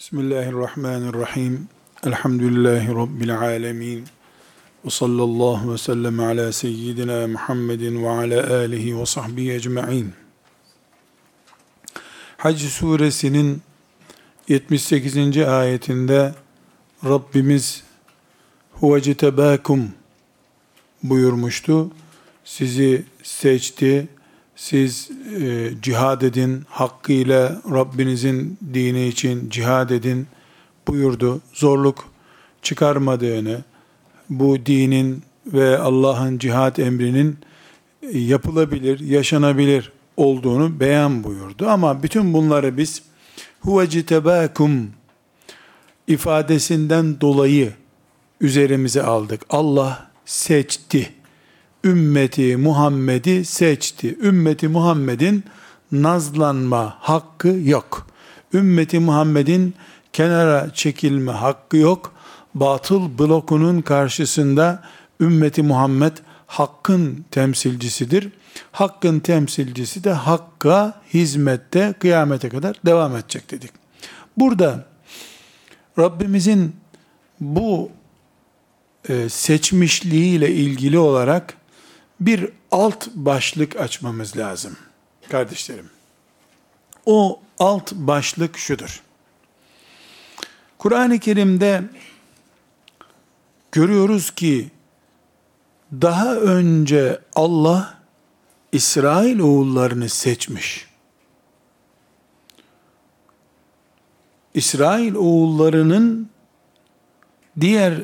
Bismillahirrahmanirrahim. Elhamdülillahi Rabbil alemin. Ve sallallahu ve sellem ala seyyidina Muhammedin ve ala alihi ve sahbihi ecma'in. Hac suresinin 78. ayetinde Rabbimiz huvece tebakum buyurmuştu. Sizi seçti, siz e, cihad edin, hakkıyla Rabbinizin dini için cihad edin buyurdu. Zorluk çıkarmadığını, bu dinin ve Allah'ın cihad emrinin yapılabilir, yaşanabilir olduğunu beyan buyurdu. Ama bütün bunları biz huvecitebakum ifadesinden dolayı üzerimize aldık. Allah seçti ümmeti Muhammed'i seçti. Ümmeti Muhammed'in nazlanma hakkı yok. Ümmeti Muhammed'in kenara çekilme hakkı yok. Batıl blokunun karşısında ümmeti Muhammed hakkın temsilcisidir. Hakkın temsilcisi de hakka hizmette kıyamete kadar devam edecek dedik. Burada Rabbimizin bu e, seçmişliğiyle ilgili olarak bir alt başlık açmamız lazım kardeşlerim. O alt başlık şudur. Kur'an-ı Kerim'de görüyoruz ki daha önce Allah İsrail oğullarını seçmiş. İsrail oğullarının diğer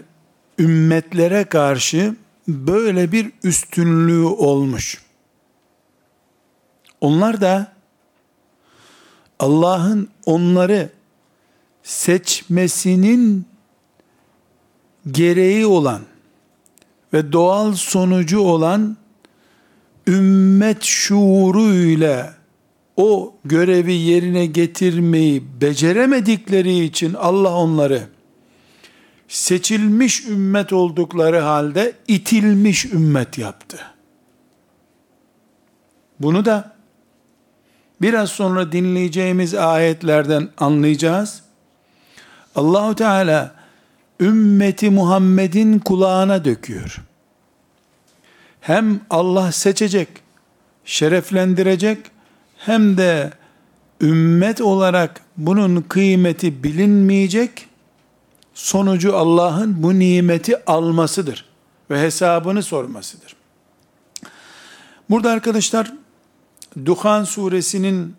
ümmetlere karşı böyle bir üstünlüğü olmuş. Onlar da Allah'ın onları seçmesinin gereği olan ve doğal sonucu olan ümmet şuuruyla o görevi yerine getirmeyi beceremedikleri için Allah onları seçilmiş ümmet oldukları halde itilmiş ümmet yaptı. Bunu da biraz sonra dinleyeceğimiz ayetlerden anlayacağız. Allahu Teala ümmeti Muhammed'in kulağına döküyor. Hem Allah seçecek, şereflendirecek hem de ümmet olarak bunun kıymeti bilinmeyecek sonucu Allah'ın bu nimeti almasıdır ve hesabını sormasıdır. Burada arkadaşlar Duhan suresinin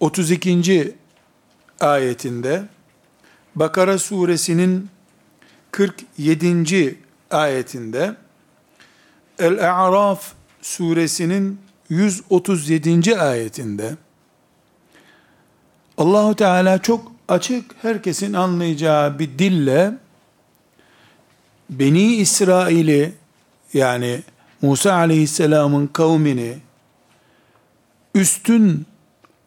32. ayetinde Bakara suresinin 47. ayetinde El-A'raf suresinin 137. ayetinde Allahu Teala çok açık, herkesin anlayacağı bir dille Beni İsrail'i yani Musa aleyhisselamın kavmini üstün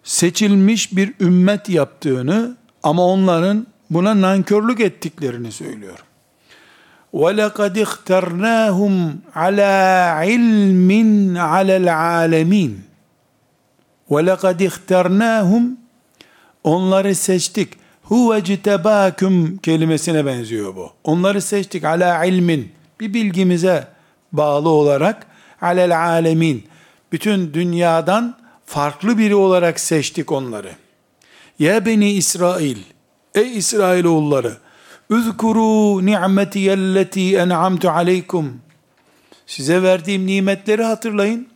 seçilmiş bir ümmet yaptığını ama onların buna nankörlük ettiklerini söylüyor. وَلَقَدْ اخْتَرْنَاهُمْ عَلَى عِلْمٍ عَلَى الْعَالَمِينَ وَلَقَدْ اخْتَرْنَاهُمْ Onları seçtik. Huve citebâküm kelimesine benziyor bu. Onları seçtik ala ilmin. Bir bilgimize bağlı olarak alel alemin. Bütün dünyadan farklı biri olarak seçtik onları. Ya beni İsrail. Ey İsrail oğulları. Üzkuru ni'metiyelleti en'amtu aleykum. Size verdiğim nimetleri hatırlayın.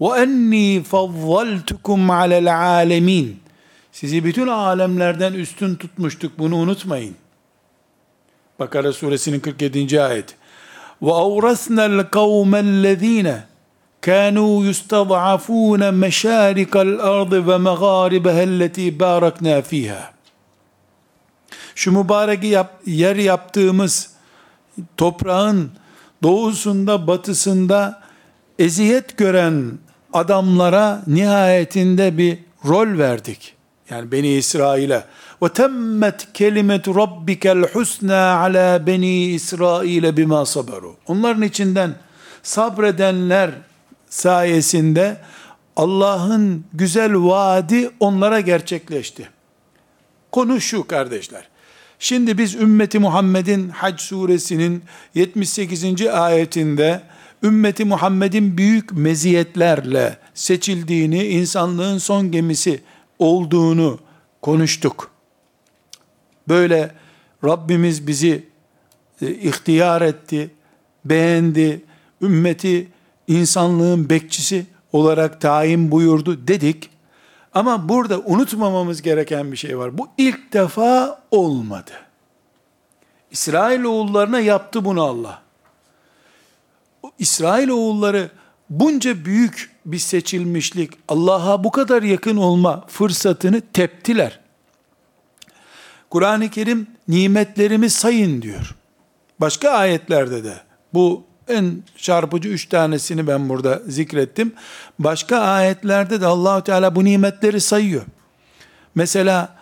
Ve enni fazzaltukum alel alemin. Sizi bütün alemlerden üstün tutmuştuk. Bunu unutmayın. Bakara suresinin 47. ayet. Ve avrasna'l kavmellezine kanu yustad'afun meşarikal ardı ve megharibaha elleti barakna fiha. Şu mübarek yap, yer yaptığımız toprağın doğusunda batısında eziyet gören adamlara nihayetinde bir rol verdik. Yani Beni İsrail'e. Ve temmet kelimetu rabbikel husna ala Beni İsrail'e bima saberu. Onların içinden sabredenler sayesinde Allah'ın güzel vaadi onlara gerçekleşti. Konu şu kardeşler. Şimdi biz ümmeti Muhammed'in Hac suresinin 78. ayetinde ümmeti Muhammed'in büyük meziyetlerle seçildiğini, insanlığın son gemisi olduğunu konuştuk. Böyle Rabbimiz bizi e, ihtiyar etti, beğendi, ümmeti insanlığın bekçisi olarak tayin buyurdu dedik. Ama burada unutmamamız gereken bir şey var. Bu ilk defa olmadı. İsrail oğullarına yaptı bunu Allah. İsrail oğulları bunca büyük bir seçilmişlik, Allah'a bu kadar yakın olma fırsatını teptiler. Kur'an-ı Kerim nimetlerimi sayın diyor. Başka ayetlerde de bu en çarpıcı üç tanesini ben burada zikrettim. Başka ayetlerde de Allahu Teala bu nimetleri sayıyor. Mesela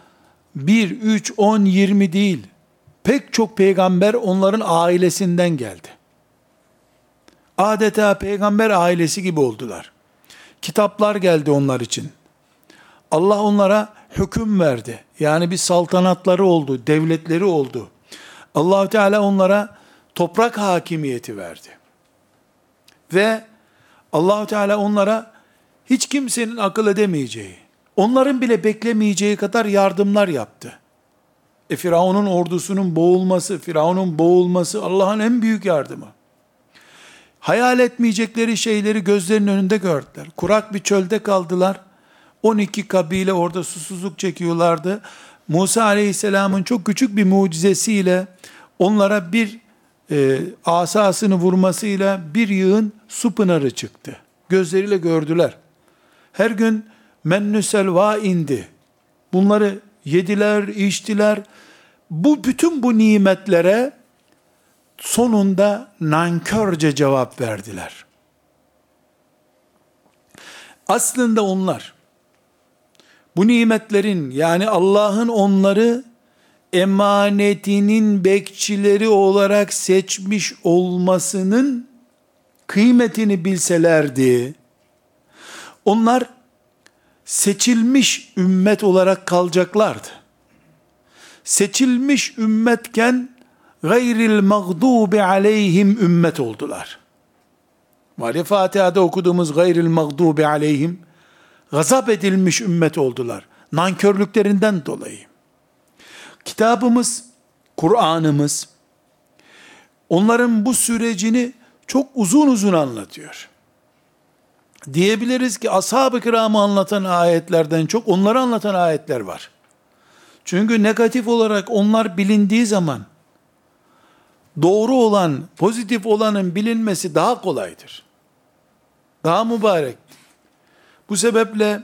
1, 3, 10, 20 değil. Pek çok peygamber onların ailesinden geldi. Adeta peygamber ailesi gibi oldular. Kitaplar geldi onlar için. Allah onlara hüküm verdi. Yani bir saltanatları oldu, devletleri oldu. allah Teala onlara toprak hakimiyeti verdi. Ve allah Teala onlara hiç kimsenin akıl edemeyeceği, onların bile beklemeyeceği kadar yardımlar yaptı. E Firavun'un ordusunun boğulması, Firavun'un boğulması Allah'ın en büyük yardımı. Hayal etmeyecekleri şeyleri gözlerinin önünde gördüler. Kurak bir çölde kaldılar. 12 kabile orada susuzluk çekiyorlardı. Musa aleyhisselamın çok küçük bir mucizesiyle onlara bir e, asasını vurmasıyla bir yığın su pınarı çıktı. Gözleriyle gördüler. Her gün mennü selva indi. Bunları yediler, içtiler. Bu bütün bu nimetlere sonunda nankörce cevap verdiler. Aslında onlar bu nimetlerin yani Allah'ın onları emanetinin bekçileri olarak seçmiş olmasının kıymetini bilselerdi, onlar seçilmiş ümmet olarak kalacaklardı. Seçilmiş ümmetken gayril mağdubi aleyhim ümmet oldular. Var ya Fatiha'da okuduğumuz gayril mağdubi aleyhim gazap edilmiş ümmet oldular. Nankörlüklerinden dolayı. Kitabımız, Kur'an'ımız onların bu sürecini çok uzun uzun anlatıyor. Diyebiliriz ki ashab-ı kiramı anlatan ayetlerden çok onları anlatan ayetler var. Çünkü negatif olarak onlar bilindiği zaman doğru olan, pozitif olanın bilinmesi daha kolaydır. Daha mübarek. Bu sebeple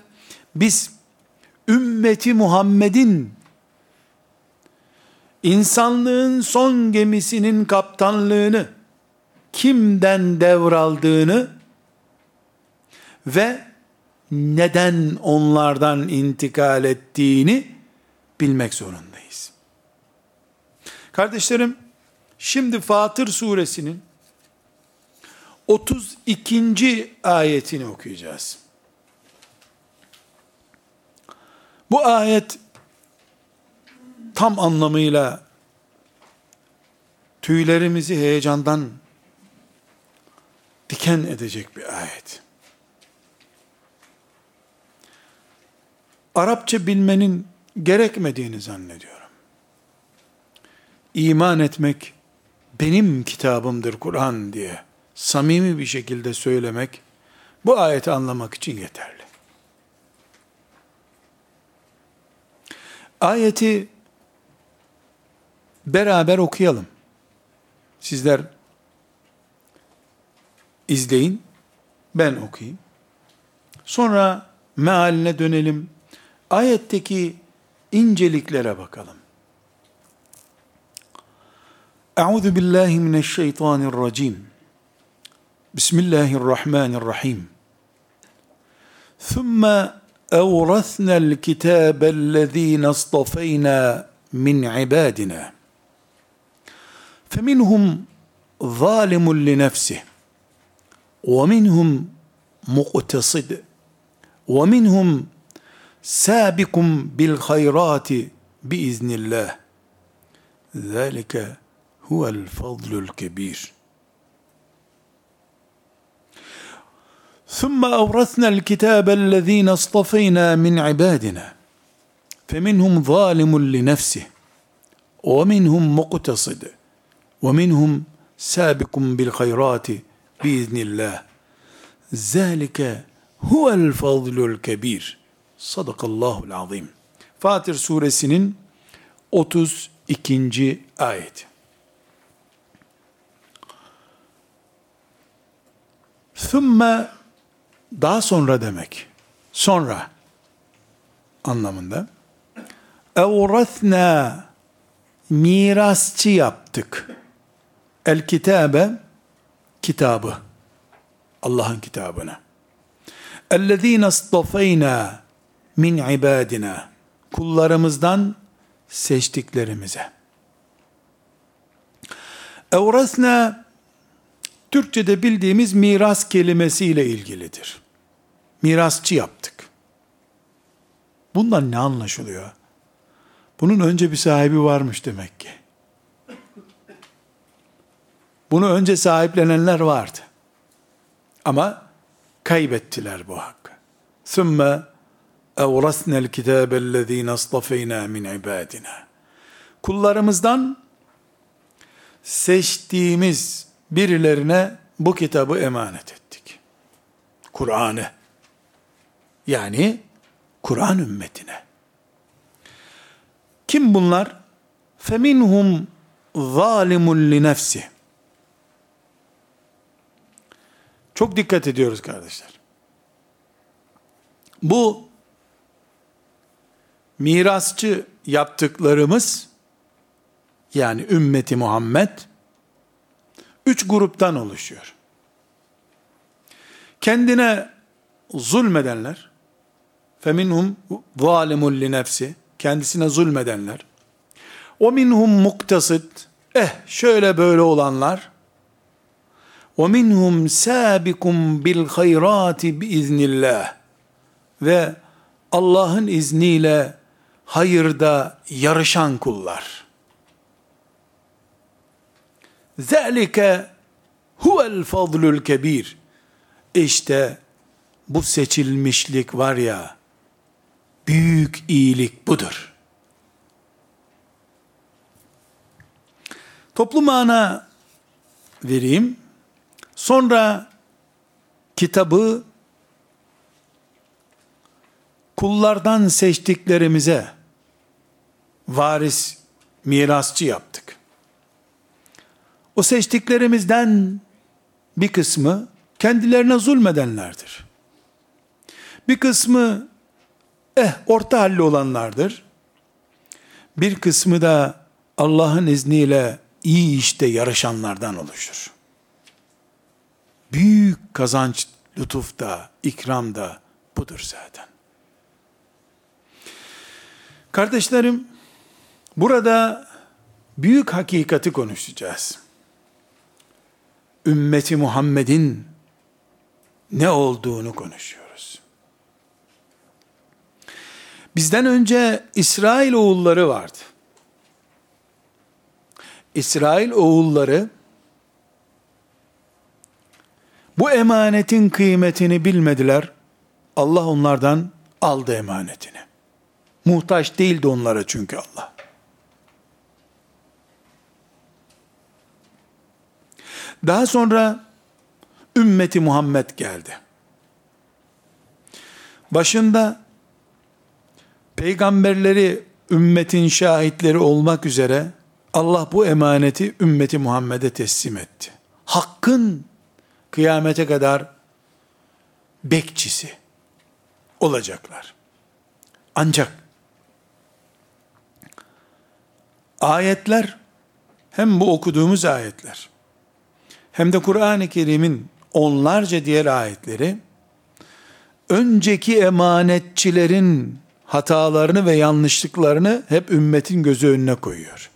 biz ümmeti Muhammed'in insanlığın son gemisinin kaptanlığını kimden devraldığını ve neden onlardan intikal ettiğini bilmek zorundayız. Kardeşlerim, şimdi Fatır suresinin 32. ayetini okuyacağız. Bu ayet tam anlamıyla tüylerimizi heyecandan diken edecek bir ayet. Arapça bilmenin gerekmediğini zannediyorum. İman etmek benim kitabımdır Kur'an diye samimi bir şekilde söylemek bu ayeti anlamak için yeterli. Ayeti beraber okuyalım. Sizler izleyin, ben okuyayım. Sonra mealine dönelim. Ayetteki inceliklere bakalım. Euzu billahi mineşşeytanirracim. Bismillahirrahmanirrahim. Thumma أورثنا الكتاب الذين اصطفينا من عبادنا فمنهم ظالم لنفسه ومنهم مقتصد ومنهم سابق بالخيرات بإذن الله ذَٰلِكَ هُوَ الْفَضْلُ الْكَب۪يرُ ثم أورثنا الكتاب الذين اصطفينا من عبادنا فمنهم ظالم لنفسه ومنهم مقتصد ومنهم سابق بالخيرات بإذن الله ذلك هو الفضل الكبير Sadakallahul azim. Fatir suresinin 32. ayet. Thumma daha sonra demek. Sonra anlamında. Evrathna mirasçı yaptık. El kitabe kitabı. Allah'ın kitabını. Ellezîne istafeyna min ibadina. Kullarımızdan seçtiklerimize. Evrasna Türkçe'de bildiğimiz miras kelimesiyle ilgilidir. Mirasçı yaptık. Bundan ne anlaşılıyor? Bunun önce bir sahibi varmış demek ki. Bunu önce sahiplenenler vardı. Ama kaybettiler bu hakkı. Sümme اَوْرَسْنَا الْكِتَابَ الَّذ۪ينَ اصْطَفَيْنَا مِنْ عِبَادِنَا Kullarımızdan seçtiğimiz birilerine bu kitabı emanet ettik. Kur'an'ı. Yani Kur'an ümmetine. Kim bunlar? Feminhum zalimun li nefsi. Çok dikkat ediyoruz kardeşler. Bu mirasçı yaptıklarımız yani ümmeti Muhammed üç gruptan oluşuyor. Kendine zulmedenler feminhum zalimun li nefsi kendisine zulmedenler o minhum muktasit eh şöyle böyle olanlar ve minhum sabikum bil hayrati biiznillah ve Allah'ın izniyle hayırda yarışan kullar. Zalike huvel fadlul kebir. İşte bu seçilmişlik var ya, büyük iyilik budur. Toplu mana vereyim. Sonra kitabı kullardan seçtiklerimize varis, mirasçı yaptık. O seçtiklerimizden bir kısmı kendilerine zulmedenlerdir. Bir kısmı eh orta halli olanlardır. Bir kısmı da Allah'ın izniyle iyi işte yarışanlardan oluşur. Büyük kazanç lütufta, ikramda budur zaten. Kardeşlerim, Burada büyük hakikati konuşacağız. Ümmeti Muhammed'in ne olduğunu konuşuyoruz. Bizden önce İsrail oğulları vardı. İsrail oğulları bu emanetin kıymetini bilmediler. Allah onlardan aldı emanetini. Muhtaç değildi onlara çünkü Allah. Daha sonra ümmeti Muhammed geldi. Başında peygamberleri ümmetin şahitleri olmak üzere Allah bu emaneti ümmeti Muhammed'e teslim etti. Hakkın kıyamete kadar bekçisi olacaklar. Ancak ayetler hem bu okuduğumuz ayetler hem de Kur'an-ı Kerim'in onlarca diğer ayetleri önceki emanetçilerin hatalarını ve yanlışlıklarını hep ümmetin gözü önüne koyuyor.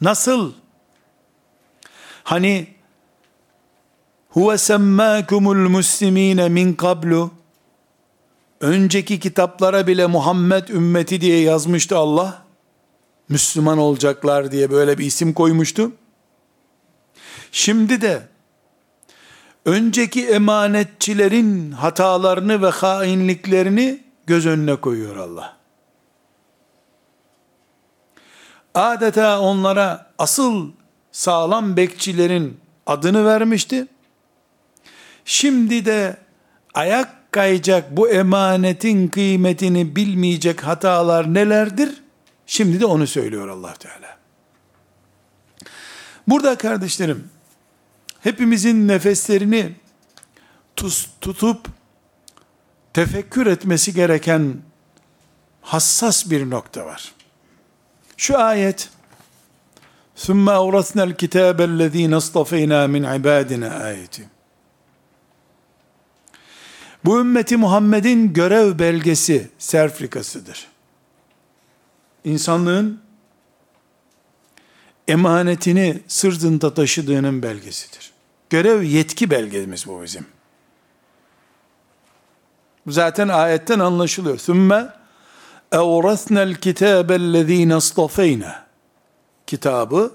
Nasıl? Hani huve semmâkumul muslimîne min kablu önceki kitaplara bile Muhammed ümmeti diye yazmıştı Allah. Müslüman olacaklar diye böyle bir isim koymuştu. Şimdi de önceki emanetçilerin hatalarını ve hainliklerini göz önüne koyuyor Allah. Adeta onlara asıl sağlam bekçilerin adını vermişti. Şimdi de ayak kayacak bu emanetin kıymetini bilmeyecek hatalar nelerdir? Şimdi de onu söylüyor Allah Teala. Burada kardeşlerim, hepimizin nefeslerini tutup tefekkür etmesi gereken hassas bir nokta var. Şu ayet ثُمَّ اَوْرَثْنَا الْكِتَابَ الَّذ۪ينَ اصْطَفَيْنَا مِنْ عِبَادِنَا ayeti. Bu ümmeti Muhammed'in görev belgesi serfrikasıdır. İnsanlığın emanetini sırtında taşıdığının belgesidir. Görev yetki belgemiz bu bizim. Zaten ayetten anlaşılıyor. ثُمَّ اَوْرَثْنَا الْكِتَابَ الَّذ۪ينَ اصْطَفَيْنَا Kitabı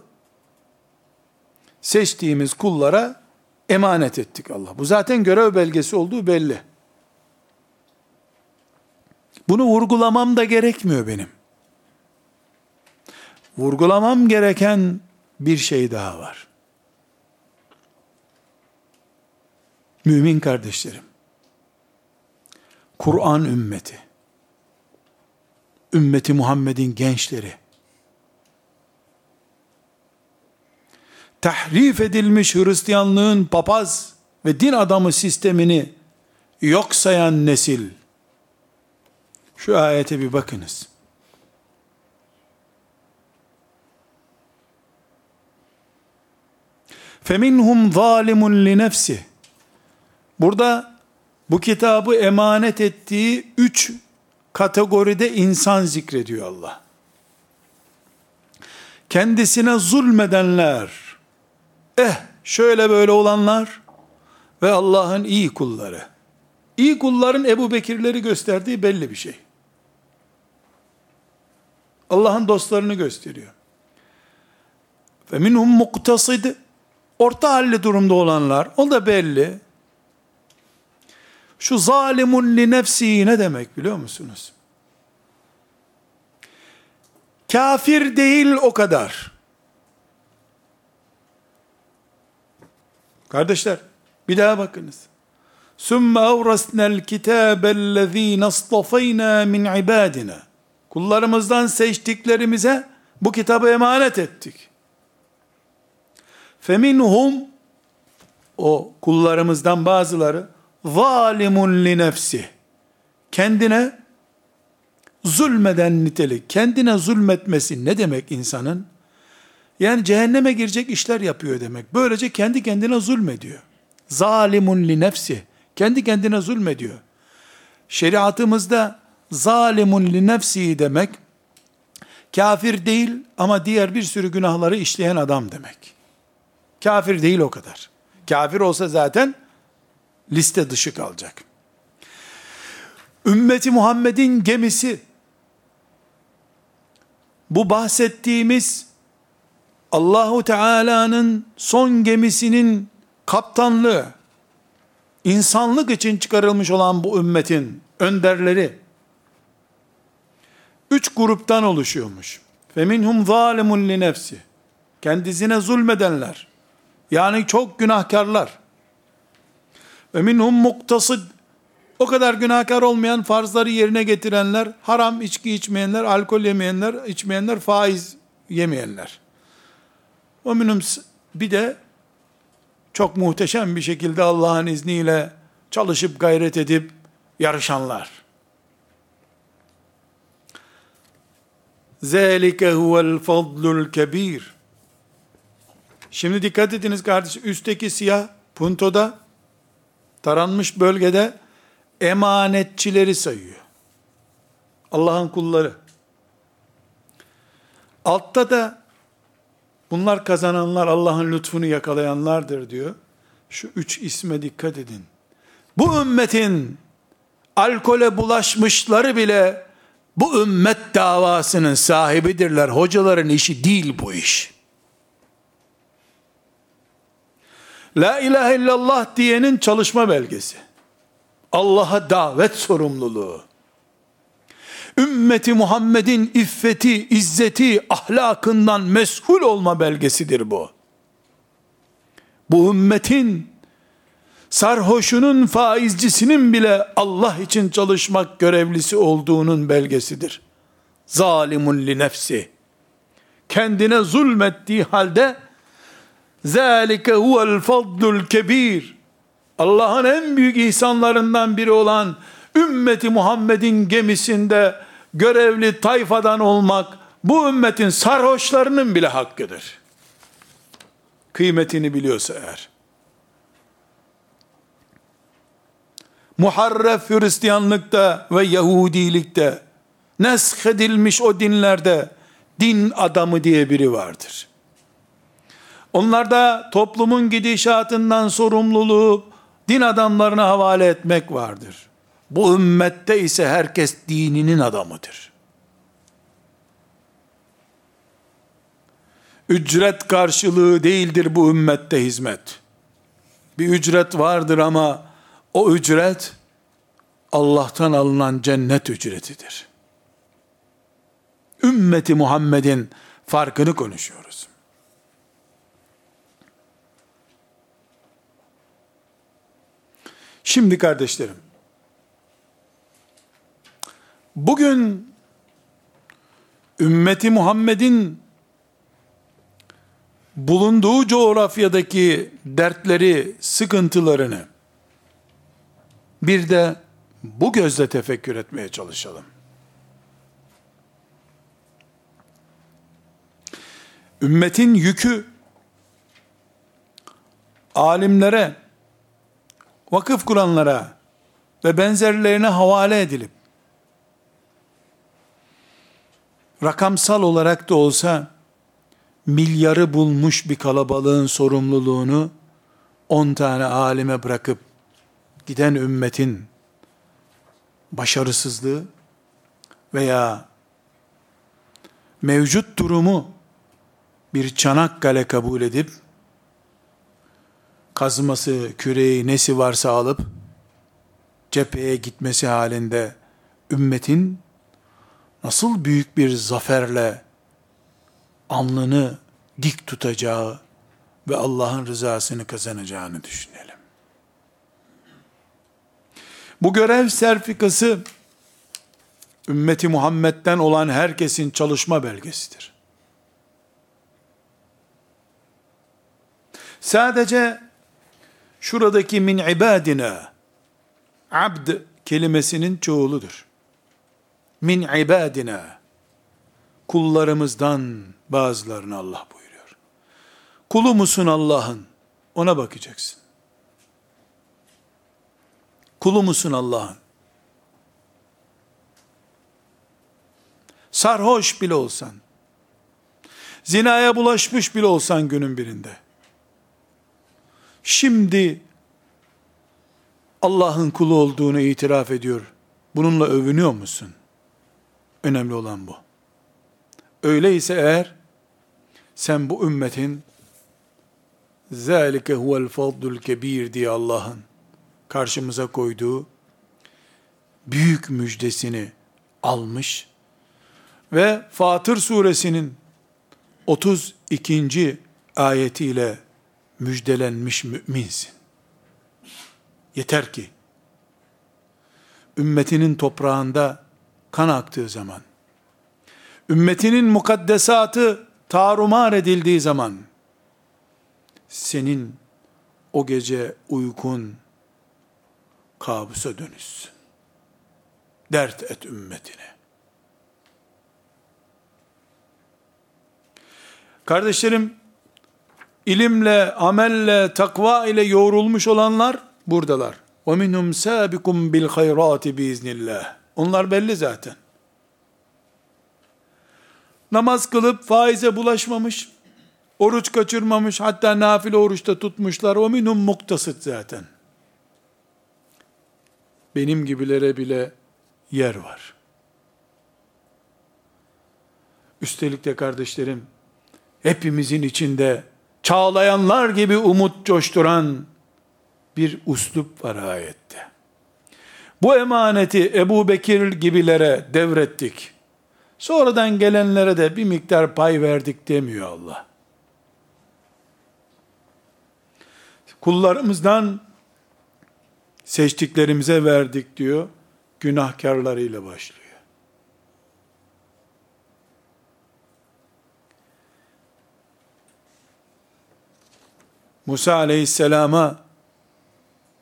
seçtiğimiz kullara emanet ettik Allah. Bu zaten görev belgesi olduğu belli. Bunu vurgulamam da gerekmiyor benim. Vurgulamam gereken bir şey daha var. Mümin kardeşlerim, Kur'an ümmeti, ümmeti Muhammed'in gençleri, tahrif edilmiş Hristiyanlığın papaz ve din adamı sistemini yok sayan nesil, şu ayete bir bakınız. فَمِنْهُمْ ظَالِمٌ لِنَفْسِهِ Burada bu kitabı emanet ettiği üç kategoride insan zikrediyor Allah. Kendisine zulmedenler, eh şöyle böyle olanlar ve Allah'ın iyi kulları. İyi kulların Ebu Bekirleri gösterdiği belli bir şey. Allah'ın dostlarını gösteriyor. Ve minhum muktasid orta halli durumda olanlar o da belli. Şu zalimun li nefsi ne demek biliyor musunuz? Kafir değil o kadar. Kardeşler bir daha bakınız. Sümme evrasnel kitâbellezîne astafayna min ibâdina. Kullarımızdan seçtiklerimize bu kitabı emanet ettik. Feminhum o kullarımızdan bazıları zalimun li nefsi kendine zulmeden nitelik kendine zulmetmesi ne demek insanın? Yani cehenneme girecek işler yapıyor demek. Böylece kendi kendine zulmediyor. Zalimun li nefsi kendi kendine zulmediyor. Şeriatımızda zalimun li nefsi demek kafir değil ama diğer bir sürü günahları işleyen adam demek kafir değil o kadar kafir olsa zaten liste dışı kalacak. Ümmeti Muhammed'in gemisi bu bahsettiğimiz Allahu Teala'nın son gemisinin kaptanlığı insanlık için çıkarılmış olan bu ümmetin önderleri üç gruptan oluşuyormuş. Feminhum zalimun li nefsi. Kendisine zulmedenler. Yani çok günahkarlar. Ve minhum muktasid. O kadar günahkar olmayan farzları yerine getirenler, haram içki içmeyenler, alkol yemeyenler, içmeyenler, faiz yemeyenler. O minhum bir de çok muhteşem bir şekilde Allah'ın izniyle çalışıp gayret edip yarışanlar. Zalike huvel fadlul kebir. Şimdi dikkat ediniz kardeşim. Üstteki siyah puntoda taranmış bölgede emanetçileri sayıyor. Allah'ın kulları. Altta da bunlar kazananlar Allah'ın lütfunu yakalayanlardır diyor. Şu üç isme dikkat edin. Bu ümmetin alkole bulaşmışları bile bu ümmet davasının sahibidirler. Hocaların işi değil bu iş. La ilahe illallah diyenin çalışma belgesi. Allah'a davet sorumluluğu. Ümmeti Muhammed'in iffeti, izzeti, ahlakından mesul olma belgesidir bu. Bu ümmetin sarhoşunun faizcisinin bile Allah için çalışmak görevlisi olduğunun belgesidir. Zalimun li nefsi. Kendine zulmettiği halde zâlike huvel fadlul kebir. Allah'ın en büyük ihsanlarından biri olan ümmeti Muhammed'in gemisinde görevli tayfadan olmak bu ümmetin sarhoşlarının bile hakkıdır. Kıymetini biliyorsa eğer. muharref Hristiyanlıkta ve Yahudilikte nesk edilmiş o dinlerde din adamı diye biri vardır. Onlarda toplumun gidişatından sorumluluğu din adamlarına havale etmek vardır. Bu ümmette ise herkes dininin adamıdır. Ücret karşılığı değildir bu ümmette hizmet. Bir ücret vardır ama o ücret Allah'tan alınan cennet ücretidir. Ümmeti Muhammed'in farkını konuşuyoruz. Şimdi kardeşlerim, bugün ümmeti Muhammed'in bulunduğu coğrafyadaki dertleri, sıkıntılarını bir de bu gözle tefekkür etmeye çalışalım. Ümmetin yükü alimlere, vakıf kuranlara ve benzerlerine havale edilip rakamsal olarak da olsa milyarı bulmuş bir kalabalığın sorumluluğunu 10 tane alime bırakıp giden ümmetin başarısızlığı veya mevcut durumu bir Çanakkale kabul edip kazması, küreği, nesi varsa alıp cepheye gitmesi halinde ümmetin nasıl büyük bir zaferle alnını dik tutacağı ve Allah'ın rızasını kazanacağını düşünelim. Bu görev serfikası ümmeti Muhammed'den olan herkesin çalışma belgesidir. Sadece şuradaki min ibadina abd kelimesinin çoğuludur. Min ibadina kullarımızdan bazılarını Allah buyuruyor. Kulu musun Allah'ın? Ona bakacaksın. Kulu musun Allah'ın? Sarhoş bile olsan, zinaya bulaşmış bile olsan günün birinde, şimdi Allah'ın kulu olduğunu itiraf ediyor. Bununla övünüyor musun? Önemli olan bu. Öyleyse eğer, sen bu ümmetin, ذَٰلِكَ هُوَ الْفَضْلُ الْكَب۪يرِ diye Allah'ın, karşımıza koyduğu büyük müjdesini almış ve Fatır suresinin 32. ayetiyle müjdelenmiş müminsin. Yeter ki ümmetinin toprağında kan aktığı zaman, ümmetinin mukaddesatı tarumar edildiği zaman, senin o gece uykun kabusa dönüşsün. Dert et ümmetine. Kardeşlerim, ilimle, amelle, takva ile yoğrulmuş olanlar buradalar. وَمِنْهُمْ سَابِكُمْ بِالْخَيْرَاتِ بِاِذْنِ Onlar belli zaten. Namaz kılıp faize bulaşmamış, oruç kaçırmamış, hatta nafile oruçta tutmuşlar. O minhum muktasıt zaten benim gibilere bile yer var. Üstelik de kardeşlerim, hepimizin içinde çağlayanlar gibi umut coşturan bir uslup var ayette. Bu emaneti Ebu Bekir gibilere devrettik. Sonradan gelenlere de bir miktar pay verdik demiyor Allah. Kullarımızdan seçtiklerimize verdik diyor. Günahkarlarıyla başlıyor. Musa aleyhisselama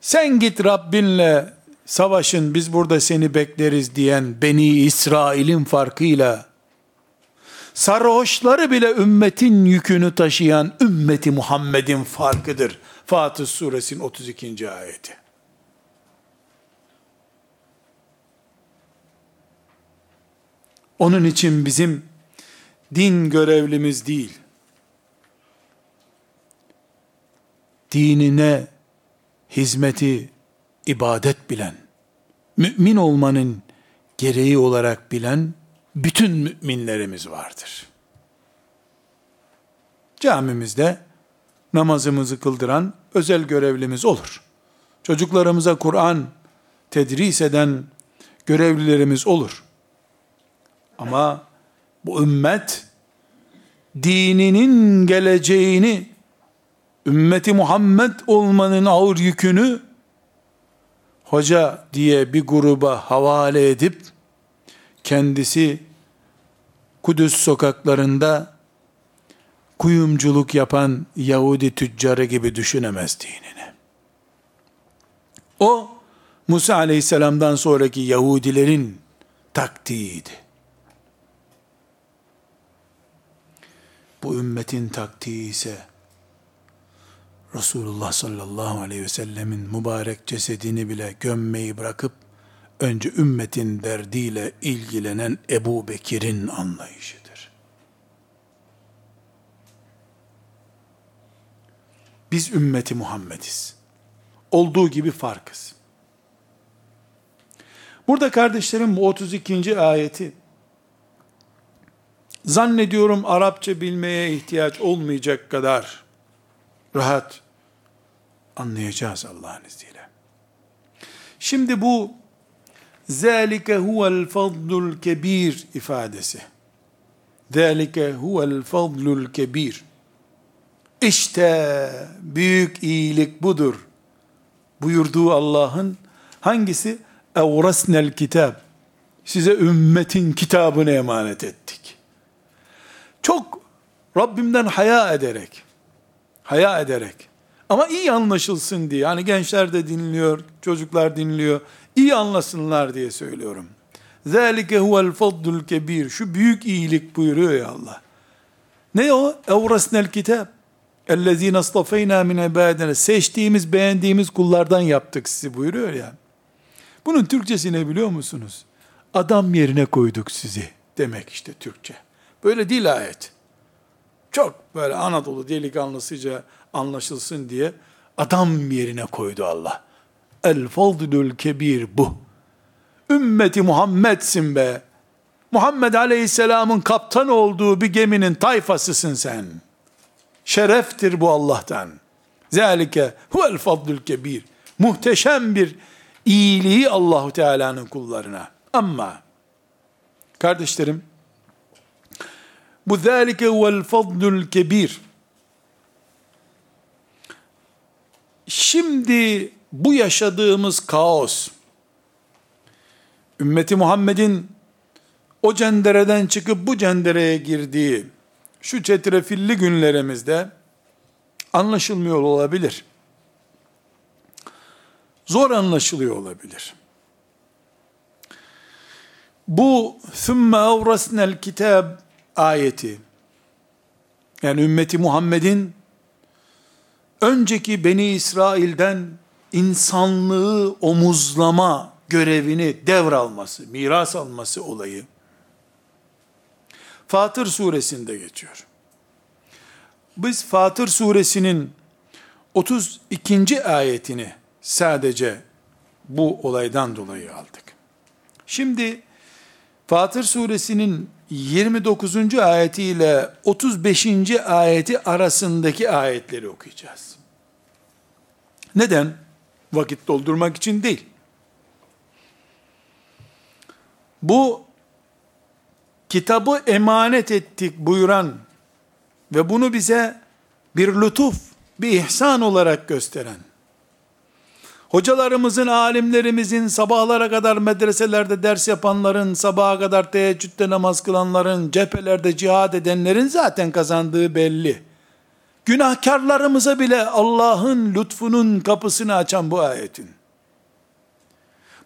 sen git Rabbinle savaşın biz burada seni bekleriz diyen Beni İsrail'in farkıyla sarhoşları bile ümmetin yükünü taşıyan ümmeti Muhammed'in farkıdır. Fatih suresinin 32. ayeti. Onun için bizim din görevlimiz değil, dinine hizmeti ibadet bilen, mümin olmanın gereği olarak bilen bütün müminlerimiz vardır. Camimizde namazımızı kıldıran özel görevlimiz olur. Çocuklarımıza Kur'an tedris eden görevlilerimiz olur. Ama bu ümmet dininin geleceğini ümmeti Muhammed olmanın ağır yükünü hoca diye bir gruba havale edip kendisi Kudüs sokaklarında kuyumculuk yapan Yahudi tüccarı gibi düşünemez dinini. O Musa aleyhisselamdan sonraki Yahudilerin taktiğiydi. Bu ümmetin taktiği ise Resulullah sallallahu aleyhi ve sellemin mübarek cesedini bile gömmeyi bırakıp önce ümmetin derdiyle ilgilenen Ebu Bekir'in anlayışıdır. Biz ümmeti Muhammediz. Olduğu gibi farkız. Burada kardeşlerim bu 32. ayeti zannediyorum Arapça bilmeye ihtiyaç olmayacak kadar rahat anlayacağız Allah'ın izniyle. Şimdi bu zâlike huvel fadlul kebir ifadesi. Zâlike huvel fadlul kebir. İşte büyük iyilik budur. Buyurduğu Allah'ın hangisi? Evrasnel kitab. Size ümmetin kitabını emanet ettik. Çok Rabbimden haya ederek, haya ederek ama iyi anlaşılsın diye. Hani gençler de dinliyor, çocuklar dinliyor. İyi anlasınlar diye söylüyorum. Zalike huvel faddul kebir. Şu büyük iyilik buyuruyor ya Allah. Ne o? Evrasnel kitab. Ellezine astafeyna min ibadina. Seçtiğimiz, beğendiğimiz kullardan yaptık sizi buyuruyor ya. Bunun Türkçesi ne biliyor musunuz? Adam yerine koyduk sizi demek işte Türkçe. Böyle değil ayet. Çok böyle Anadolu delikanlısıca anlaşılsın diye adam yerine koydu Allah. El fadlül kebir bu. Ümmeti Muhammed'sin be. Muhammed Aleyhisselam'ın kaptan olduğu bir geminin tayfasısın sen. Şereftir bu Allah'tan. Zalike huvel fadlül kebir. Muhteşem bir iyiliği Allahu Teala'nın kullarına. Ama kardeşlerim bu zalike huvel fadlül kebir. Şimdi bu yaşadığımız kaos, ümmeti Muhammed'in o cendereden çıkıp bu cendereye girdiği şu çetrefilli günlerimizde anlaşılmıyor olabilir. Zor anlaşılıyor olabilir. Bu ثُمَّ اَوْرَسْنَا الْكِتَابِ ayeti, yani ümmeti Muhammed'in önceki Beni İsrail'den insanlığı omuzlama görevini devralması, miras alması olayı Fatır suresinde geçiyor. Biz Fatır suresinin 32. ayetini sadece bu olaydan dolayı aldık. Şimdi Fatır suresinin 29. ayeti ile 35. ayeti arasındaki ayetleri okuyacağız. Neden? Vakit doldurmak için değil. Bu kitabı emanet ettik buyuran ve bunu bize bir lütuf, bir ihsan olarak gösteren, hocalarımızın, alimlerimizin, sabahlara kadar medreselerde ders yapanların, sabaha kadar teheccüde namaz kılanların, cephelerde cihad edenlerin zaten kazandığı belli. Günahkarlarımıza bile Allah'ın lütfunun kapısını açan bu ayetin.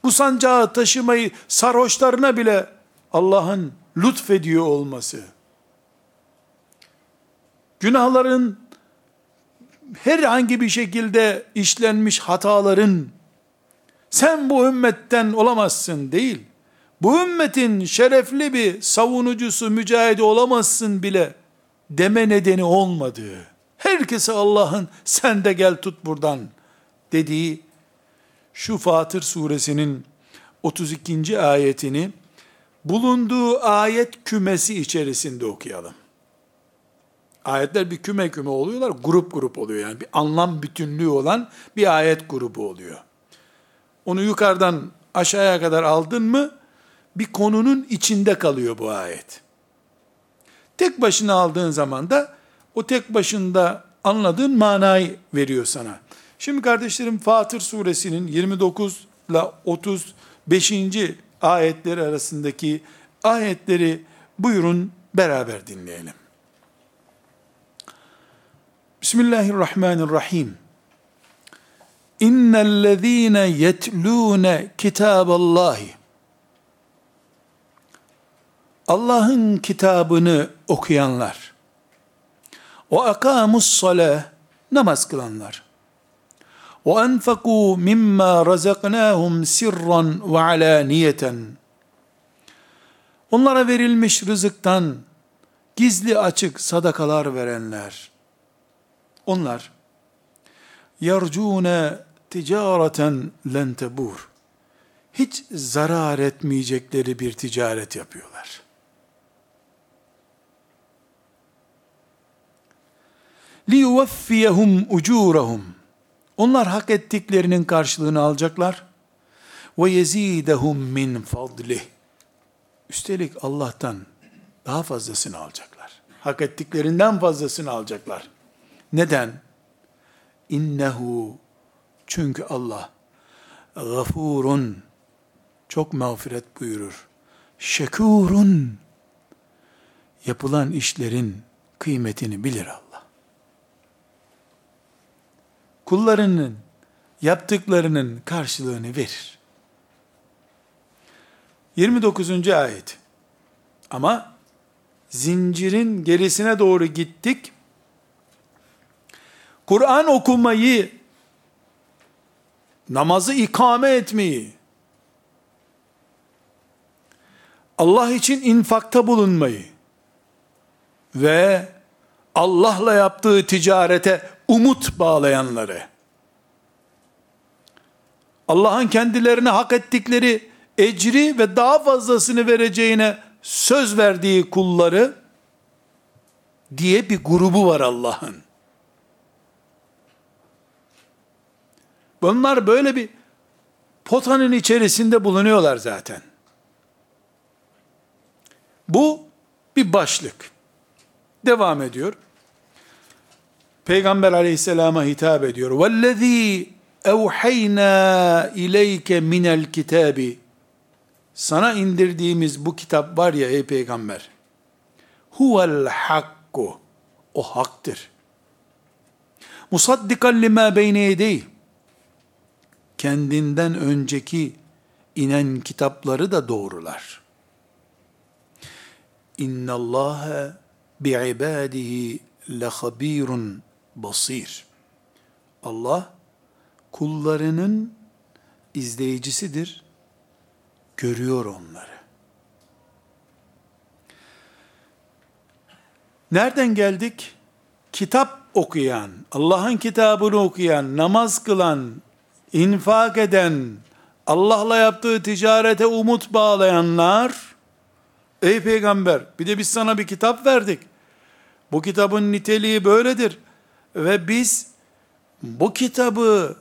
Bu sancağı taşımayı sarhoşlarına bile Allah'ın lütfediyor olması. Günahların herhangi bir şekilde işlenmiş hataların sen bu ümmetten olamazsın değil. Bu ümmetin şerefli bir savunucusu, mücahidi olamazsın bile deme nedeni olmadığı, herkese Allah'ın sen de gel tut buradan dediği şu Fatır suresinin 32. ayetini bulunduğu ayet kümesi içerisinde okuyalım. Ayetler bir küme küme oluyorlar, grup grup oluyor yani. Bir anlam bütünlüğü olan bir ayet grubu oluyor. Onu yukarıdan aşağıya kadar aldın mı, bir konunun içinde kalıyor bu ayet. Tek başına aldığın zaman da, o tek başında anladığın manayı veriyor sana. Şimdi kardeşlerim Fatır suresinin 29 ile 35. ayetleri arasındaki ayetleri buyurun beraber dinleyelim. Bismillahirrahmanirrahim. İnnellezîne yetlûne kitâballâhi. Allah'ın kitabını okuyanlar. O akamus salâh, namaz kılanlar. Ve enfekû mimma razaknâhum sirran ve alâniyeten. Onlara verilmiş rızıktan gizli açık sadakalar verenler. Onlar yercune ticareten len tebur. Hiç zarar etmeyecekleri bir ticaret yapıyorlar. Li yuveffiyehum ucurahum. Onlar hak ettiklerinin karşılığını alacaklar. Ve yezidehum min fadlih. Üstelik Allah'tan daha fazlasını alacaklar. Hak ettiklerinden fazlasını alacaklar. Neden? İnnehu çünkü Allah gafurun çok mağfiret buyurur. Şekurun yapılan işlerin kıymetini bilir Allah. Kullarının yaptıklarının karşılığını verir. 29. ayet. Ama zincirin gerisine doğru gittik. Kur'an okumayı, namazı ikame etmeyi, Allah için infakta bulunmayı ve Allah'la yaptığı ticarete umut bağlayanları, Allah'ın kendilerine hak ettikleri ecri ve daha fazlasını vereceğine söz verdiği kulları diye bir grubu var Allah'ın. Bunlar böyle bir potanın içerisinde bulunuyorlar zaten. Bu bir başlık. Devam ediyor. Peygamber aleyhisselama hitap ediyor. وَالَّذ۪ي اَوْحَيْنَا اِلَيْكَ مِنَ الْكِتَابِ Sana indirdiğimiz bu kitap var ya ey peygamber. Huvel hakku. O haktır. Musaddikan lima beyne yedeyh kendinden önceki inen kitapları da doğrular. İnna Allah bi ibadihi le habirun basir. Allah kullarının izleyicisidir. Görüyor onları. Nereden geldik? Kitap okuyan, Allah'ın kitabını okuyan, namaz kılan, infak eden, Allah'la yaptığı ticarete umut bağlayanlar, Ey peygamber bir de biz sana bir kitap verdik. Bu kitabın niteliği böyledir. Ve biz bu kitabı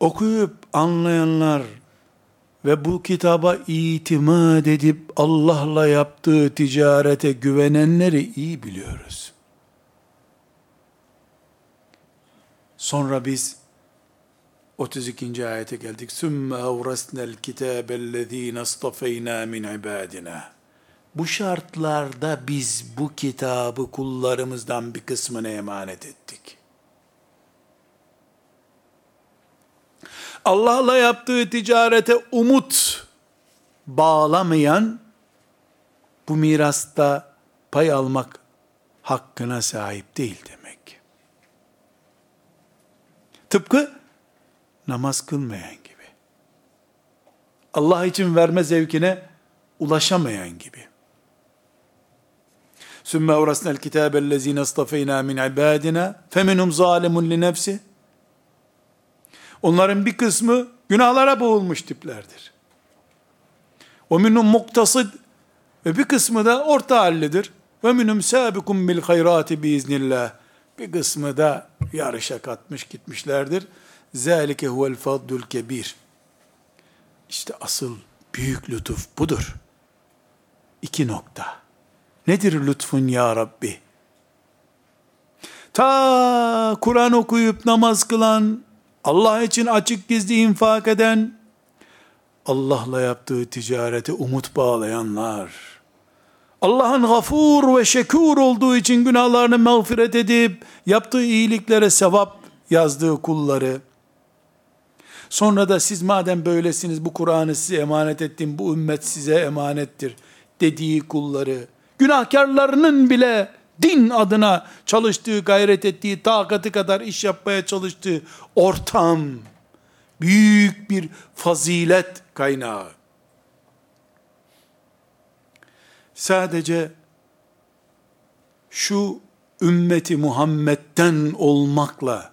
okuyup anlayanlar ve bu kitaba itimat edip Allah'la yaptığı ticarete güvenenleri iyi biliyoruz. Sonra biz 32. ayete geldik. Sümme evrasnel kitabellezine astafeyna min ibadina. Bu şartlarda biz bu kitabı kullarımızdan bir kısmına emanet ettik. Allah'la yaptığı ticarete umut bağlamayan bu mirasta pay almak hakkına sahip değil demek. Tıpkı namaz kılmayan gibi. Allah için verme zevkine ulaşamayan gibi. Sümme evrasnel kitabellezine astafeyna min ibadina feminhum zalimun li nefsi Onların bir kısmı günahlara boğulmuş tiplerdir. O minhum muktasid ve bir kısmı da orta hallidir. Ve minhum sabikum bil hayrati biiznillah. Bir kısmı da yarışa katmış gitmişlerdir. Zalike huvel fadlul kebir. İşte asıl büyük lütuf budur. İki nokta. Nedir lütfun ya Rabbi? Ta Kur'an okuyup namaz kılan, Allah için açık gizli infak eden, Allah'la yaptığı ticarete umut bağlayanlar, Allah'ın gafur ve şekur olduğu için günahlarını mağfiret edip, yaptığı iyiliklere sevap yazdığı kulları, sonra da siz madem böylesiniz bu Kur'an'ı size emanet ettim, bu ümmet size emanettir dediği kulları, günahkarlarının bile din adına çalıştığı, gayret ettiği, takatı kadar iş yapmaya çalıştığı ortam, büyük bir fazilet kaynağı. Sadece şu ümmeti Muhammed'den olmakla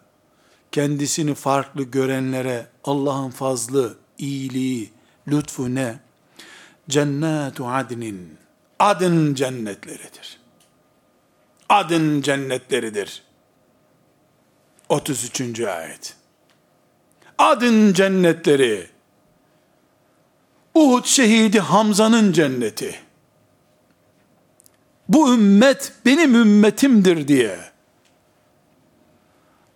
kendisini farklı görenlere Allah'ın fazlı, iyiliği, lütfu ne? Cennetu adnin, adın cennetleridir adın cennetleridir. 33. ayet. Adın cennetleri. Uhud şehidi Hamza'nın cenneti. Bu ümmet benim ümmetimdir diye.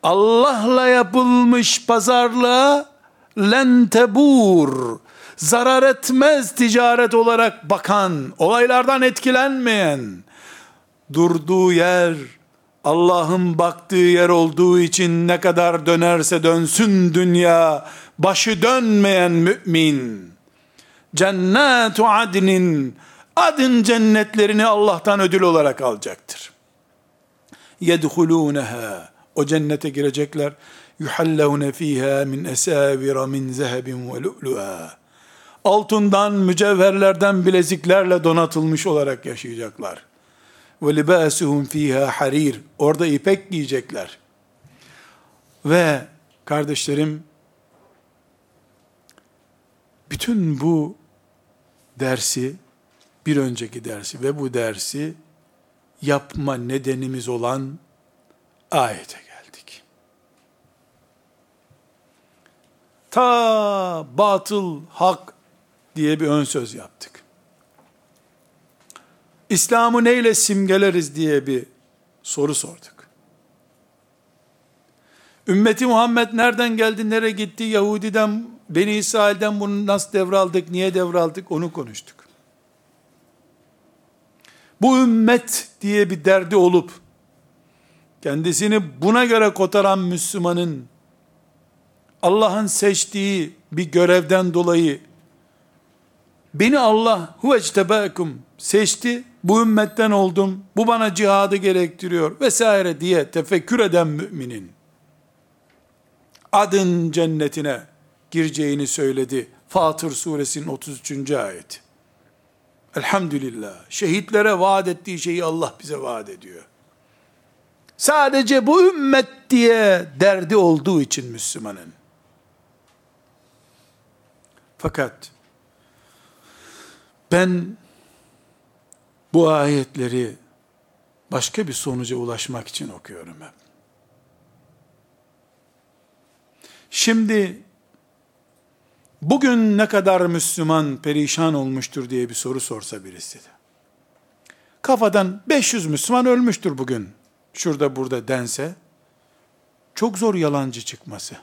Allah'la yapılmış pazarlığa lentebur zarar etmez ticaret olarak bakan, olaylardan etkilenmeyen, durduğu yer Allah'ın baktığı yer olduğu için ne kadar dönerse dönsün dünya başı dönmeyen mümin cennetu adnin adın cennetlerini Allah'tan ödül olarak alacaktır. Yedhuluneha o cennete girecekler. Yuhallevne fiha min esavira min zehebin ve lu'lu'a. Altından, mücevherlerden, bileziklerle donatılmış olarak yaşayacaklar ve libasuhum fiha harir. Orada ipek giyecekler. Ve kardeşlerim bütün bu dersi bir önceki dersi ve bu dersi yapma nedenimiz olan ayete geldik. Ta batıl hak diye bir ön söz yaptık. İslam'ı neyle simgeleriz diye bir soru sorduk. Ümmeti Muhammed nereden geldi, nereye gitti, Yahudi'den, Beni İsrail'den bunu nasıl devraldık, niye devraldık onu konuştuk. Bu ümmet diye bir derdi olup, kendisini buna göre kotaran Müslümanın, Allah'ın seçtiği bir görevden dolayı, beni Allah huvectebekum seçti, bu ümmetten oldum, bu bana cihadı gerektiriyor vesaire diye tefekkür eden müminin adın cennetine gireceğini söyledi. Fatır suresinin 33. ayet. Elhamdülillah. Şehitlere vaat ettiği şeyi Allah bize vaat ediyor. Sadece bu ümmet diye derdi olduğu için Müslümanın. Fakat ben Bu ayetleri başka bir sonuca ulaşmak için okuyorum hep. Şimdi bugün ne kadar Müslüman perişan olmuştur diye bir soru sorsa birisi de. Kafadan 500 Müslüman ölmüştür bugün. Şurada burada dense çok zor yalancı çıkması.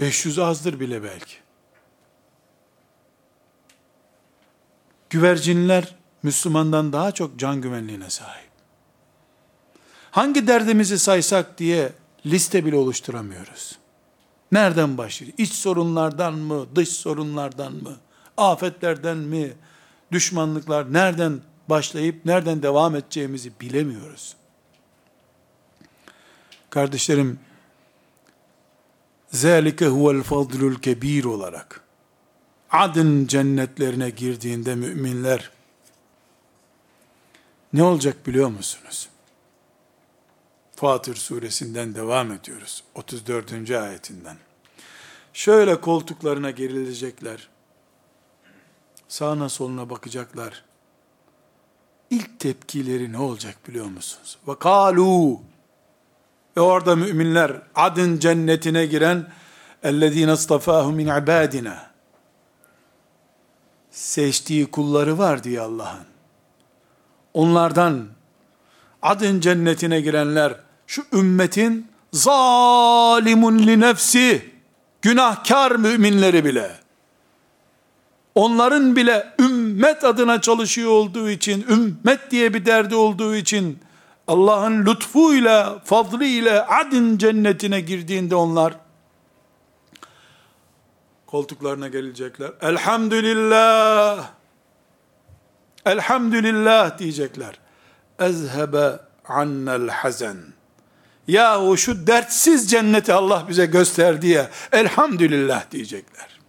500 azdır bile belki. Güvercinler Müslümandan daha çok can güvenliğine sahip. Hangi derdimizi saysak diye liste bile oluşturamıyoruz. Nereden başlıyor? İç sorunlardan mı, dış sorunlardan mı, afetlerden mi, düşmanlıklar nereden başlayıp nereden devam edeceğimizi bilemiyoruz. Kardeşlerim, zâlike huvel fadlul kebir olarak, adın cennetlerine girdiğinde müminler, ne olacak biliyor musunuz? Fatır suresinden devam ediyoruz. 34. ayetinden. Şöyle koltuklarına gerilecekler. Sağına soluna bakacaklar. İlk tepkileri ne olacak biliyor musunuz? Ve kalu ve orada müminler adın cennetine giren اَلَّذ۪ينَ اصْطَفَاهُ min ibadina seçtiği kulları var diye Allah'ın. Onlardan adın cennetine girenler şu ümmetin zalimun li nefsi günahkar müminleri bile onların bile ümmet adına çalışıyor olduğu için ümmet diye bir derdi olduğu için Allah'ın lütfuyla fadlıyla adın cennetine girdiğinde onlar koltuklarına gelecekler. Elhamdülillah Elhamdülillah diyecekler. Ezhebe annel hazen. Yahu şu dertsiz cenneti Allah bize gösterdi ya. Elhamdülillah diyecekler.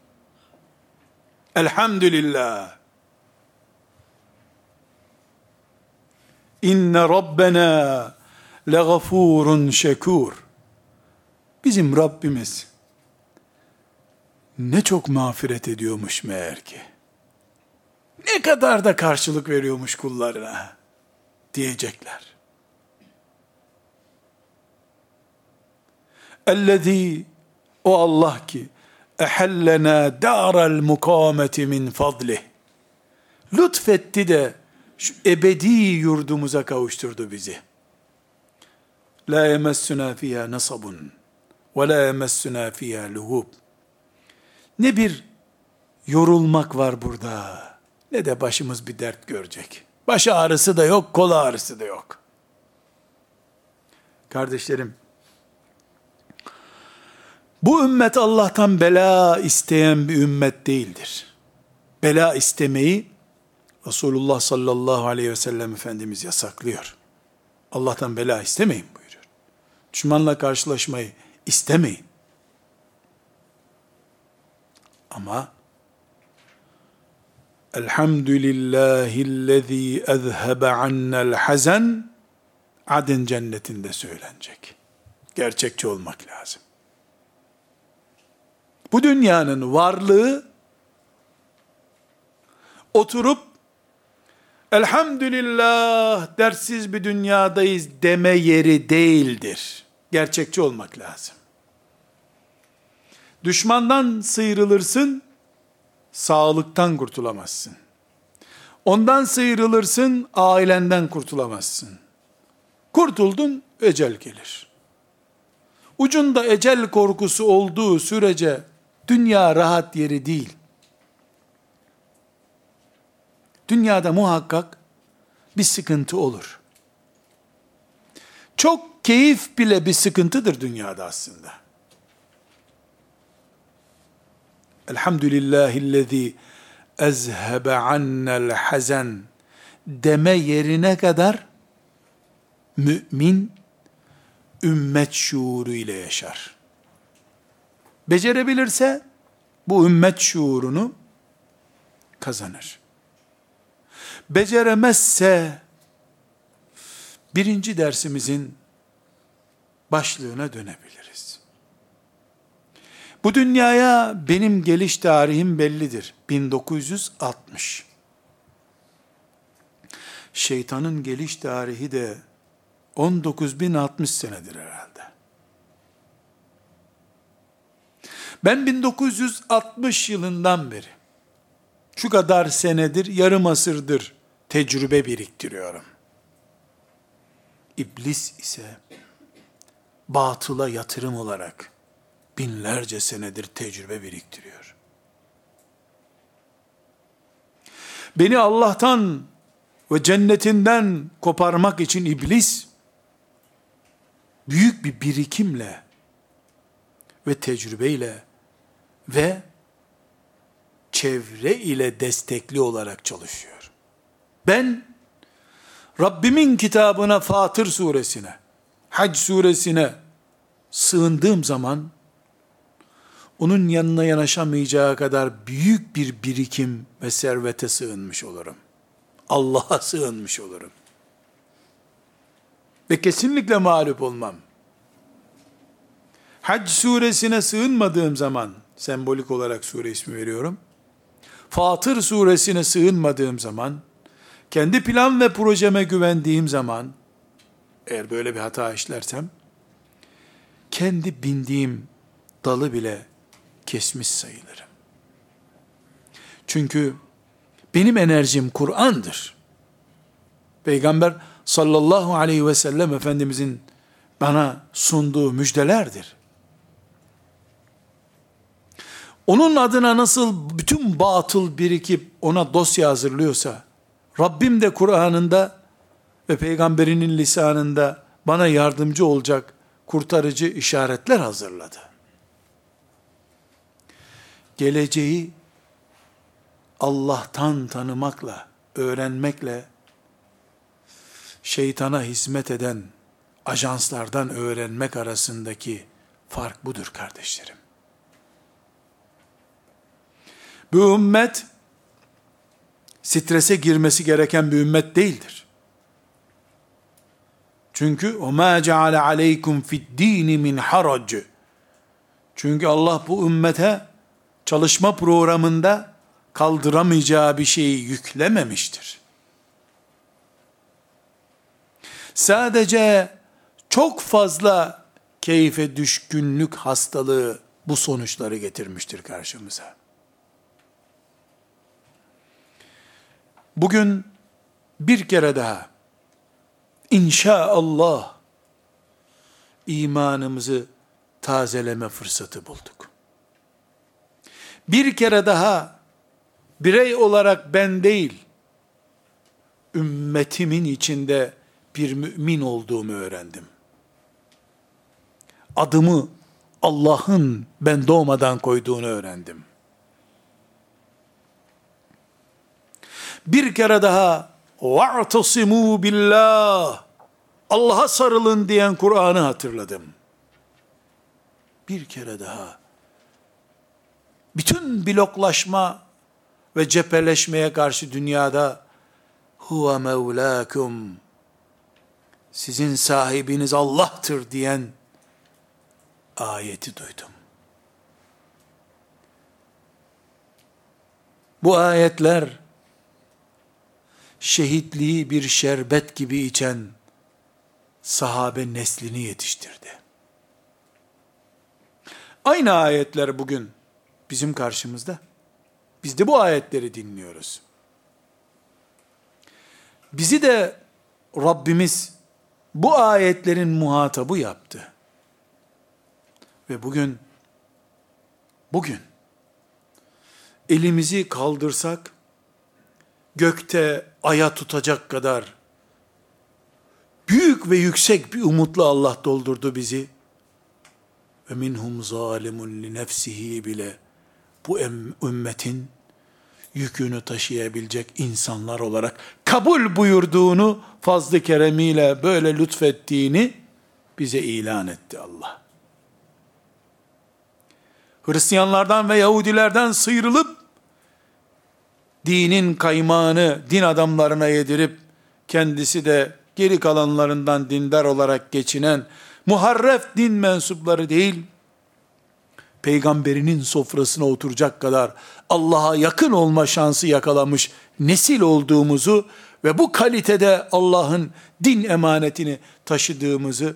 Elhamdülillah. İnne Rabbena legafurun şekur. Bizim Rabbimiz ne çok mağfiret ediyormuş meğer ki. Ne kadar da karşılık veriyormuş kullarına diyecekler. Ellezî o Allah ki ehellena daral mukameti min fadlih. Lütfetti de şu ebedi yurdumuza kavuşturdu bizi. La yemessuna fiha nasabun ve la yemessuna fiha luhub. Ne bir yorulmak var burada ne de başımız bir dert görecek. Baş ağrısı da yok, kol ağrısı da yok. Kardeşlerim, bu ümmet Allah'tan bela isteyen bir ümmet değildir. Bela istemeyi Resulullah sallallahu aleyhi ve sellem Efendimiz yasaklıyor. Allah'tan bela istemeyin buyuruyor. Düşmanla karşılaşmayı istemeyin. Ama Elhamdülillahillezî ezhebe annel hazen adın cennetinde söylenecek. Gerçekçi olmak lazım. Bu dünyanın varlığı oturup elhamdülillah dersiz bir dünyadayız deme yeri değildir. Gerçekçi olmak lazım. Düşmandan sıyrılırsın, sağlıktan kurtulamazsın. Ondan sıyrılırsın, ailenden kurtulamazsın. Kurtuldun, ecel gelir. Ucunda ecel korkusu olduğu sürece dünya rahat yeri değil. Dünyada muhakkak bir sıkıntı olur. Çok keyif bile bir sıkıntıdır dünyada aslında. Elhamdülillahillezî ezhebe annel hazen deme yerine kadar mümin ümmet şuuru ile yaşar. Becerebilirse bu ümmet şuurunu kazanır. Beceremezse birinci dersimizin başlığına dönebiliriz. Bu dünyaya benim geliş tarihim bellidir. 1960. Şeytanın geliş tarihi de 19.060 senedir herhalde. Ben 1960 yılından beri şu kadar senedir, yarım asırdır tecrübe biriktiriyorum. İblis ise batıla yatırım olarak binlerce senedir tecrübe biriktiriyor. Beni Allah'tan ve cennetinden koparmak için iblis büyük bir birikimle ve tecrübeyle ve çevre ile destekli olarak çalışıyor. Ben Rabbimin kitabına Fatır suresine, Hac suresine sığındığım zaman onun yanına yanaşamayacağı kadar büyük bir birikim ve servete sığınmış olurum. Allah'a sığınmış olurum. Ve kesinlikle mağlup olmam. Hac suresine sığınmadığım zaman, sembolik olarak sure ismi veriyorum. Fatır suresine sığınmadığım zaman, kendi plan ve projeme güvendiğim zaman, eğer böyle bir hata işlersem, kendi bindiğim dalı bile kesmiş sayılırım. Çünkü benim enerjim Kur'an'dır. Peygamber sallallahu aleyhi ve sellem Efendimizin bana sunduğu müjdelerdir. Onun adına nasıl bütün batıl birikip ona dosya hazırlıyorsa, Rabbim de Kur'an'ında ve peygamberinin lisanında bana yardımcı olacak kurtarıcı işaretler hazırladı. Geleceği Allah'tan tanımakla, öğrenmekle şeytana hizmet eden ajanslardan öğrenmek arasındaki fark budur kardeşlerim. Bu ümmet strese girmesi gereken bir ümmet değildir. Çünkü o ma ceale aleykum fid dini min harac. Çünkü Allah bu ümmete çalışma programında kaldıramayacağı bir şeyi yüklememiştir. Sadece çok fazla keyfe düşkünlük hastalığı bu sonuçları getirmiştir karşımıza. Bugün bir kere daha inşaallah imanımızı tazeleme fırsatı bulduk. Bir kere daha birey olarak ben değil, ümmetimin içinde bir mümin olduğumu öğrendim. Adımı Allah'ın ben doğmadan koyduğunu öğrendim. Bir kere daha وَاَعْتَصِمُوا billah Allah'a sarılın diyen Kur'an'ı hatırladım. Bir kere daha bütün bloklaşma ve cepheleşmeye karşı dünyada huve mevlakum sizin sahibiniz Allah'tır diyen ayeti duydum. Bu ayetler şehitliği bir şerbet gibi içen sahabe neslini yetiştirdi. Aynı ayetler bugün bizim karşımızda. Biz de bu ayetleri dinliyoruz. Bizi de Rabbimiz bu ayetlerin muhatabı yaptı. Ve bugün bugün elimizi kaldırsak gökte aya tutacak kadar büyük ve yüksek bir umutla Allah doldurdu bizi. Ve minhum zalimun li nefsihi bile bu ümmetin yükünü taşıyabilecek insanlar olarak kabul buyurduğunu fazlı keremiyle böyle lütfettiğini bize ilan etti Allah. Hristiyanlardan ve Yahudilerden sıyrılıp dinin kaymağını din adamlarına yedirip kendisi de geri kalanlarından dindar olarak geçinen muharref din mensupları değil, peygamberinin sofrasına oturacak kadar Allah'a yakın olma şansı yakalamış nesil olduğumuzu ve bu kalitede Allah'ın din emanetini taşıdığımızı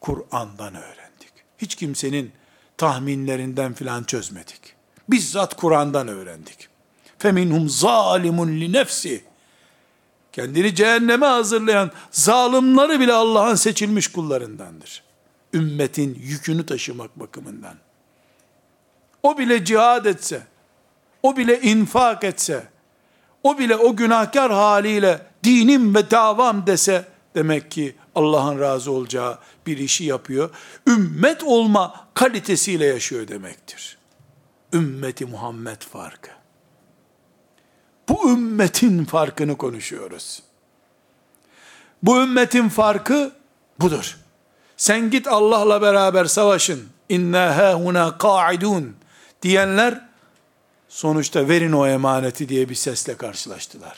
Kur'an'dan öğrendik. Hiç kimsenin tahminlerinden filan çözmedik. Bizzat Kur'an'dan öğrendik. Feminhum zalimun li nefsi. Kendini cehenneme hazırlayan zalimleri bile Allah'ın seçilmiş kullarındandır. Ümmetin yükünü taşımak bakımından. O bile cihad etse, o bile infak etse, o bile o günahkar haliyle dinim ve davam dese, demek ki Allah'ın razı olacağı bir işi yapıyor. Ümmet olma kalitesiyle yaşıyor demektir. Ümmeti Muhammed farkı. Bu ümmetin farkını konuşuyoruz. Bu ümmetin farkı budur. Sen git Allah'la beraber savaşın. İnna hahuna qa'idun diyenler sonuçta verin o emaneti diye bir sesle karşılaştılar.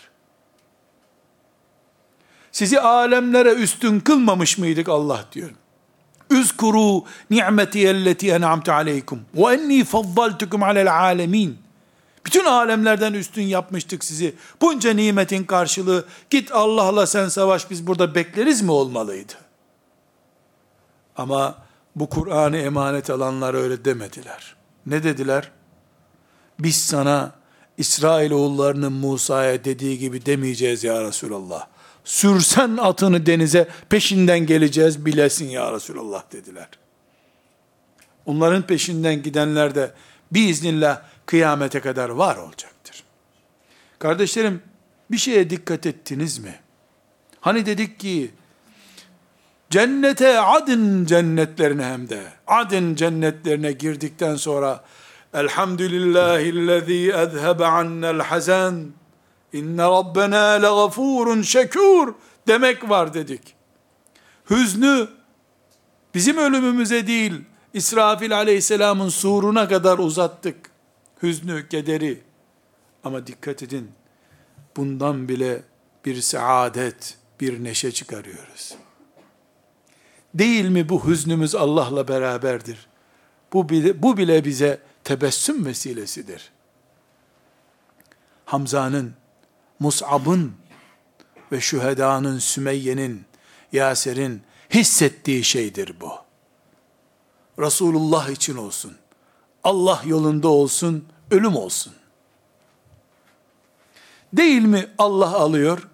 Sizi alemlere üstün kılmamış mıydık Allah diyor. Üzkuru ni'meti elleti en'amtu aleykum ve enni faddaltukum alel alemin. Bütün alemlerden üstün yapmıştık sizi. Bunca nimetin karşılığı git Allah'la sen savaş biz burada bekleriz mi olmalıydı? Ama bu Kur'an'ı emanet alanlar öyle demediler. Ne dediler? Biz sana İsrail oğullarının Musa'ya dediği gibi demeyeceğiz ya Resulallah. Sürsen atını denize peşinden geleceğiz bilesin ya Resulallah dediler. Onların peşinden gidenler de biiznillah kıyamete kadar var olacaktır. Kardeşlerim bir şeye dikkat ettiniz mi? Hani dedik ki cennete adın cennetlerine hem de adın cennetlerine girdikten sonra Elhamdülillahillezî ezhebe annel hazen inne rabbena legafurun şekur demek var dedik. Hüznü bizim ölümümüze değil İsrafil aleyhisselamın suruna kadar uzattık hüznü, kederi. Ama dikkat edin, bundan bile bir saadet, bir neşe çıkarıyoruz. Değil mi bu hüznümüz Allah'la beraberdir? Bu bile, bu bile bize tebessüm vesilesidir. Hamza'nın, Mus'ab'ın ve şühedanın, Sümeyye'nin, Yaser'in hissettiği şeydir bu. Resulullah için olsun. Allah yolunda olsun, ölüm olsun. Değil mi Allah alıyor?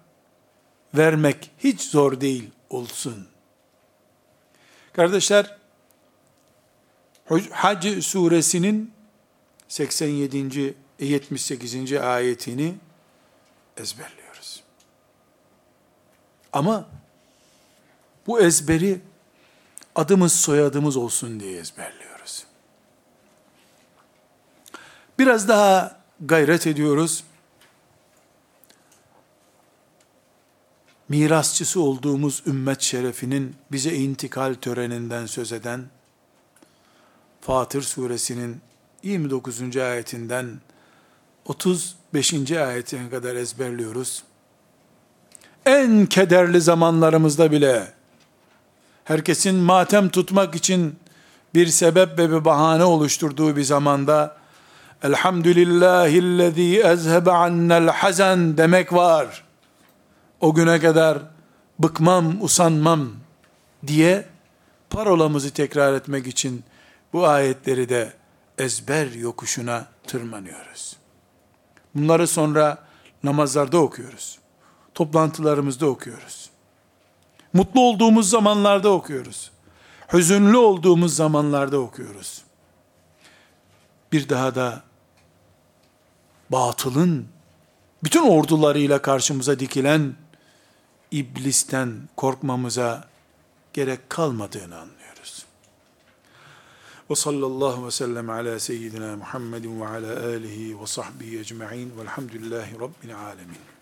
Vermek hiç zor değil olsun. Kardeşler, Hac suresinin 87. 78. ayetini ezberliyoruz. Ama bu ezberi adımız soyadımız olsun diye ezberliyoruz. Biraz daha gayret ediyoruz. Mirasçısı olduğumuz ümmet şerefinin bize intikal töreninden söz eden Fatır suresinin 29. ayetinden 35. ayetine kadar ezberliyoruz. En kederli zamanlarımızda bile herkesin matem tutmak için bir sebep ve bir bahane oluşturduğu bir zamanda Elhamdülillahillezî ezhebe annel hazen demek var. O güne kadar bıkmam, usanmam diye parolamızı tekrar etmek için bu ayetleri de ezber yokuşuna tırmanıyoruz. Bunları sonra namazlarda okuyoruz. Toplantılarımızda okuyoruz. Mutlu olduğumuz zamanlarda okuyoruz. Hüzünlü olduğumuz zamanlarda okuyoruz. Bir daha da batılın bütün ordularıyla karşımıza dikilen iblisten korkmamıza gerek kalmadığını anlıyoruz. Ve sallallahu ve sellem ala seyyidina Muhammedin ve ala alihi ve sahbihi ecma'in velhamdülillahi rabbil alemin.